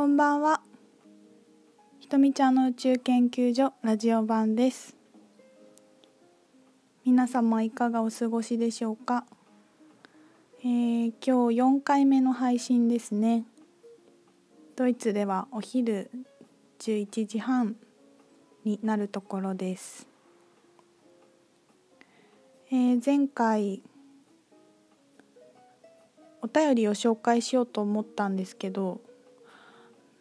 こんばんは。ひとみちゃんの宇宙研究所ラジオ版です。皆様いかがお過ごしでしょうか？えー、今日4回目の配信ですね。ドイツではお昼11時半になるところです。えー、前回お便りを紹介しようと思ったんですけど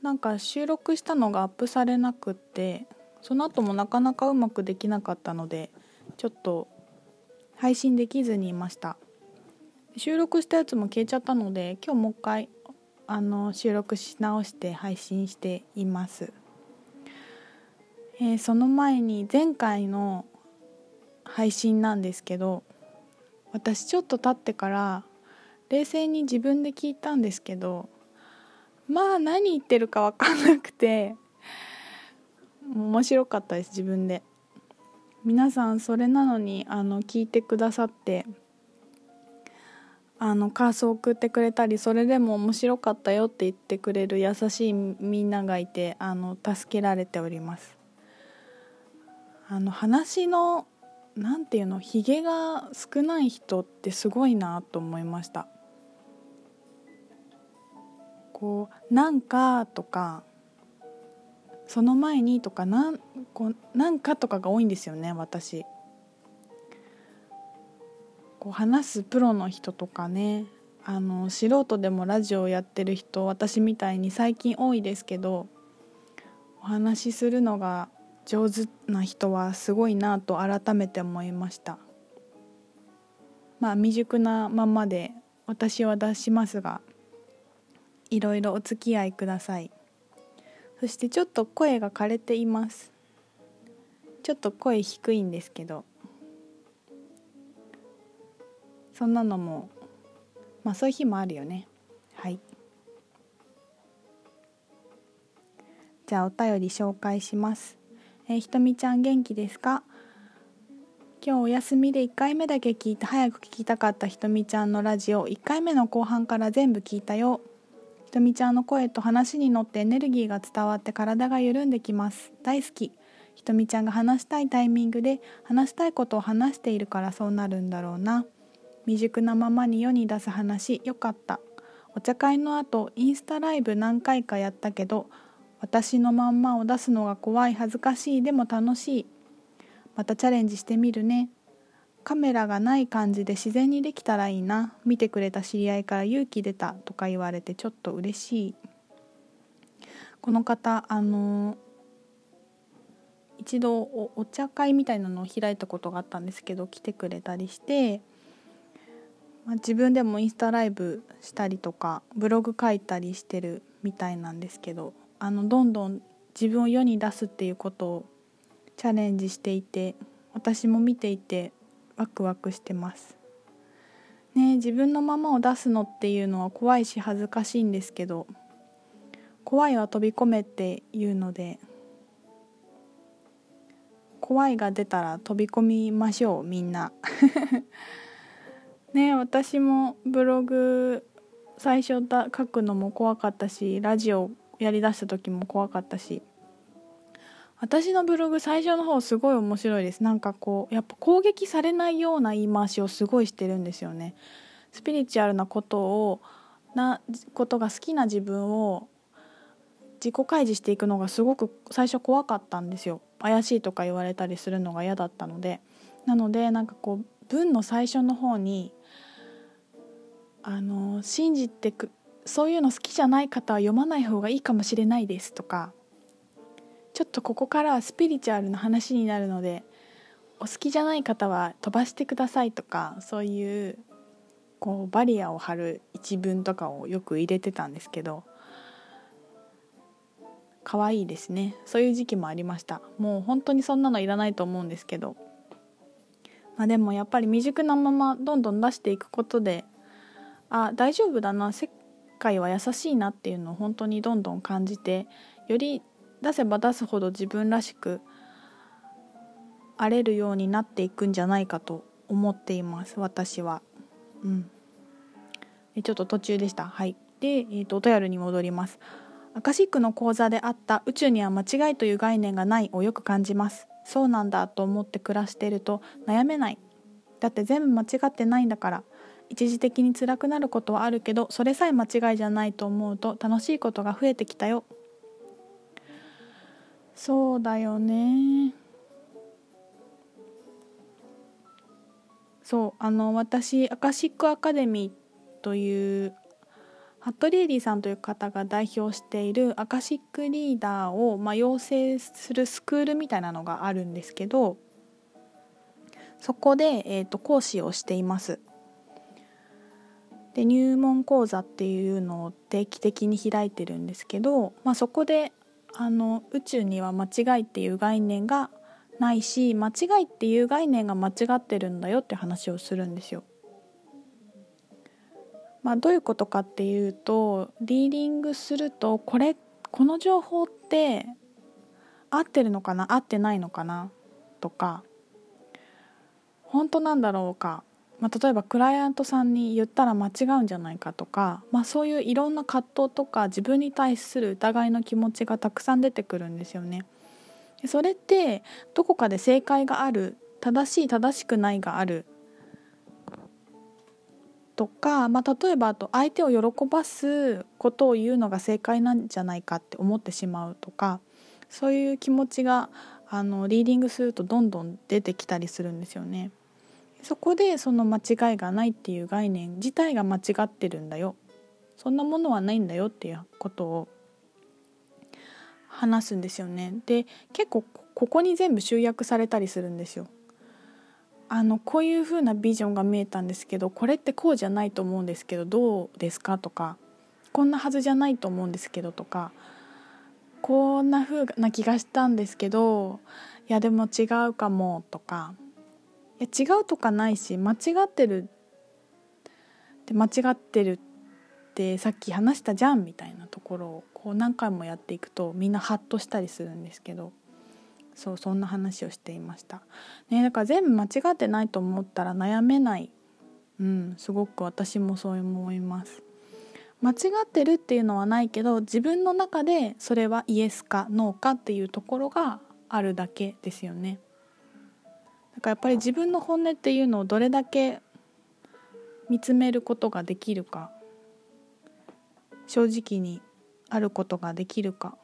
なんか収録したのがアップされなくってその後もなかなかうまくできなかったのでちょっと配信できずにいました。収録したやつも消えちゃったので今日もう一回あの収録し直して配信しています、えー、その前に前回の配信なんですけど私ちょっと経ってから冷静に自分で聞いたんですけどまあ何言ってるか分かんなくて面白かったです自分で。皆さんそれなのにあの聞いてくださってあの感想を送ってくれたりそれでも面白かったよって言ってくれる優しいみんながいてあの助けられております。あの話の何て言うのひげが少ない人ってすごいなと思いました。こう「なんか」とか「その前に」とかなんこう「なんか」とかが多いんですよね私。こう話すプロの人とかねあの素人でもラジオやってる人私みたいに最近多いですけどお話しするのが上手な人はすごいなと改めて思いましたまあ未熟なままで私は出しますがいろいろお付き合いください。そしてちょっと声が枯れています。ちょっと声低いんですけど。そんなのもまあそういう日もあるよね。はい。じゃあお便り紹介します。えー、ひとみちゃん元気ですか？今日お休みで1回目だけ聞いて早く聞きたかったひとみちゃんのラジオ1回目の後半から全部聞いたよ。ひとみちゃんの声と話に乗ってエネルギーが伝わって体が緩んできます。大好き。ひとみちゃんが話したいタイミングで話したいことを話しているからそうなるんだろうな。未熟なままに世に出す話。よかった。お茶会の後インスタライブ何回かやったけど私のまんまを出すのが怖い恥ずかしい。でも楽しい。またチャレンジしてみるね。カメラがない感じで自然にできたらいいな。見てくれた知り合いから勇気出たとか言われてちょっと嬉しい。この方あの一度お茶会みたいなのを開いたことがあったんですけど来てくれたりして、まあ、自分でもインスタライブしたりとかブログ書いたりしてるみたいなんですけどあのどんどん自分を世に出すっていうことをチャレンジしていて私も見ていてワクワクしてます。ね自分のままを出すのっていうのは怖いし恥ずかしいんですけど怖いは飛び込めっていうので怖いが出たら飛び込みましょうみんな ね私もブログ最初だ書くのも怖かったしラジオやりだした時も怖かったし私のブログ最初の方すごい面白いです。なんかこうやっぱ攻撃されないような言い回しをすごいしてるんですよね。スピリチュアルなことをなことが好きな自分を自己開示していくのがすごく最初怖かったんですよ。怪しいとか言われたりするのが嫌だったので。なのでなんかこう文の最初の方にあの信じてくそういうの好きじゃない方は読まない方がいいかもしれないですとかちょっとここからはスピリチュアルな話になるのでお好きじゃない方は飛ばしてくださいとかそういうこうバリアを張る一文とかをよく入れてたんですけど可愛いですね。そういう時期もありました。もう本当にそんなのいらないと思うんですけど。まあでもやっぱり未熟なままどんどん出していくことであ大丈夫だな世界は優しいなっていうのを本当にどんどん感じてより出せば出すほど自分らしく荒れるようになっていくんじゃないかと思っています私は。うん。ちょっと途中でした。はい。で、えーと、お便りに戻ります。アカシックの講座であった宇宙には間違いという概念がないをよく感じます。そうなんだと思って暮らしていると悩めない。だって全部間違ってないんだから。一時的に辛くなることはあるけどそれさえ間違いじゃないと思うと楽しいことが増えてきたよ。そうだよねそうあの私アカシックアカデミーというハットリーリーさんという方が代表しているアカシックリーダーを、まあ、養成するスクールみたいなのがあるんですけどそこで、えーと、講師をしています。で入門講座っていうのを定期的に開いてるんですけど、まあ、そこであの宇宙には間違いっていう概念がないし間違いっていう概念が間違ってるんだよって話をするんですよ。まあ、どういうことかっていうとリーディングするとこれこの情報って合ってるのかな？合ってないのかな？とか本当なんだろうか、まあ、例えばクライアントさんに言ったら間違うんじゃないかとか、まあ、そういういろんな葛藤とか自分に対する疑いの気持ちがたくさん出てくるんですよね。それってどこかで正解がある正しい正しくないがあるとか、まあ、例えばあと相手を喜ばすことを言うのが正解なんじゃないかって思ってしまうとかそういう気持ちがあのリーディングするとどんどん出てきたりするんですよね。そこでその間違いがないっていう概念自体が間違ってるんだよそんなものはないんだよっていうことを話すんですよね。で結構ここに全部集約されたりするんですよ。あのこういう風なビジョンが見えたんですけどこれってこうじゃないと思うんですけどどうですかとかこんなはずじゃないと思うんですけどとかこんな風な気がしたんですけどいやでも違うかもとかいや違うとかないし間違ってるって間違ってるってさっき話したじゃんみたいなところをこう何回もやっていくとみんなハッとしたりするんですけどそうそんな話をしていました、ね、だから全部間違ってないと思ったら悩めない。うんすごく私もそう思います。間違ってるっていうのはないけど自分の中でそれはイエスかノーかっていうところがあるだけですよね。だからやっぱり自分の本音っていうのをどれだけ見つめることができるか正直にあることができるか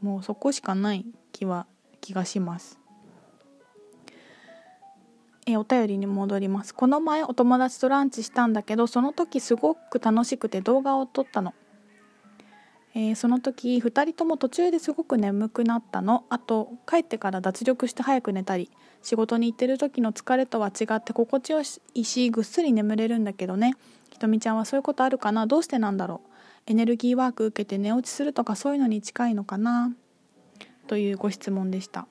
もうそこしかない気は気がします。えお便りに戻ります。この前お友達とランチしたんだけどその時すごく楽しくて動画を撮ったの、えー、その時2人とも途中ですごく眠くなったの。あと帰ってから脱力して早く寝たり仕事に行ってる時の疲れとは違って心地よいしぐっすり眠れるんだけどね。ひとみちゃんはそういうことあるかな？どうしてなんだろう？エネルギーワーク受けて寝落ちするとかそういうのに近いのかな？というご質問でした。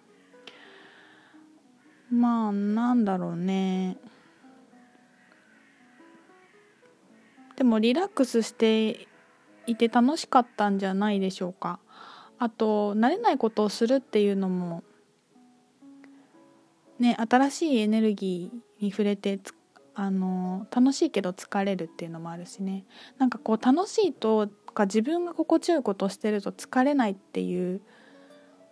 まあなんだろうね。でもリラックスしていて楽しかったんじゃないでしょうか。あと慣れないことをするっていうのもね新しいエネルギーに触れてあの楽しいけど疲れるっていうのもあるしね。なんかこう楽しいとか自分が心地よいことをしてると疲れないっていう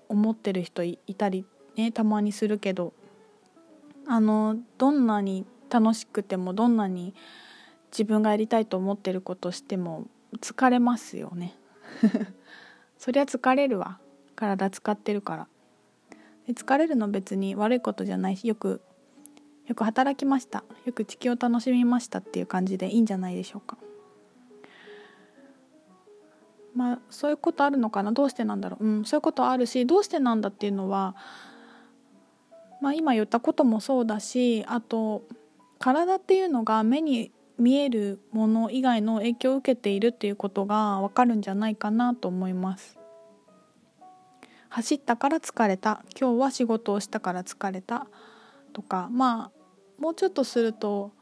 思ってる人いたりねたまにするけどあのどんなに楽しくてもどんなに自分がやりたいと思ってることしても疲れますよね。そりゃ疲れるわ。体使ってるから。で疲れるの別に悪いことじゃないしよくよく働きました。よく地球を楽しみましたっていう感じでいいんじゃないでしょうか。まあそういうことあるのかな？どうしてなんだろう、うん、そういうことあるしどうしてなんだっていうのは、まあ、今言ったこともそうだしあと体っていうのが目に見えるもの以外の影響を受けているっていうことがわかるんじゃないかなと思います。走ったから疲れた。今日は仕事をしたから疲れたとか。まあもうちょっとすると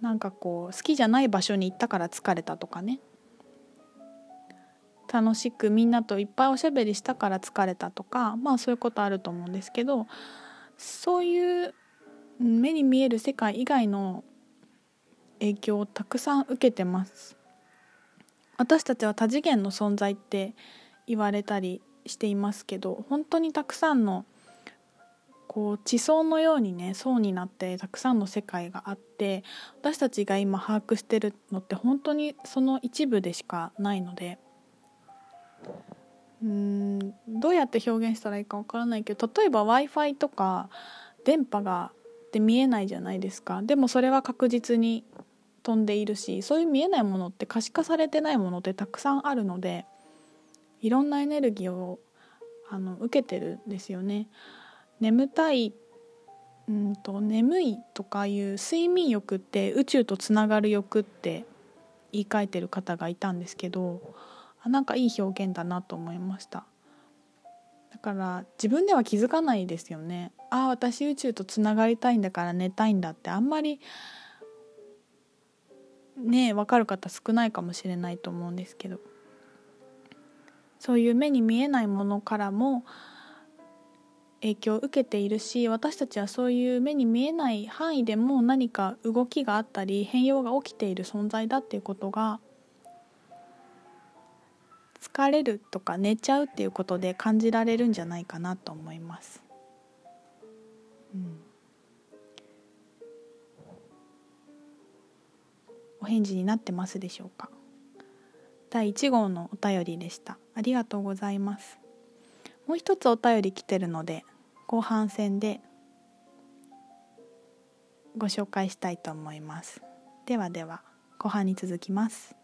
なんかこう好きじゃない場所に行ったから疲れたとかね。楽しくみんなといっぱいおしゃべりしたから疲れたとか。まあそういうことあると思うんですけどそういう目に見える世界以外の影響をたくさん受けてます。私たちは多次元の存在って言われたりしていますけど本当にたくさんのこう地層のようにね層になってたくさんの世界があって私たちが今把握してるのって本当にその一部でしかないのでうんどうやって表現したらいいかわからないけど例えば w i f i とか電波がって見えないじゃないですか。でもそれは確実に飛んでいるしそういう見えないものって可視化されてないものってたくさんあるのでいろんなエネルギーをあの受けてるんですよね。眠たいうんと眠いとかいう睡眠欲って宇宙とつながる欲って言い換えてる方がいたんですけどあなんかいい表現だなと思いましただから自分では気づかないですよねああ私宇宙とつながりたいんだから寝たいんだってあんまりね分かる方少ないかもしれないと思うんですけどそういう目に見えないものからも影響を受けているし私たちはそういう目に見えない範囲でも何か動きがあったり変容が起きている存在だっていうことが疲れるとか寝ちゃうっていうことで感じられるんじゃないかなと思います。うん、お返事になってますでしょうか？第1号のお便りでした。ありがとうございます。もう一つお便り来てるので後半戦でご紹介したいと思います。ではでは後半に続きます。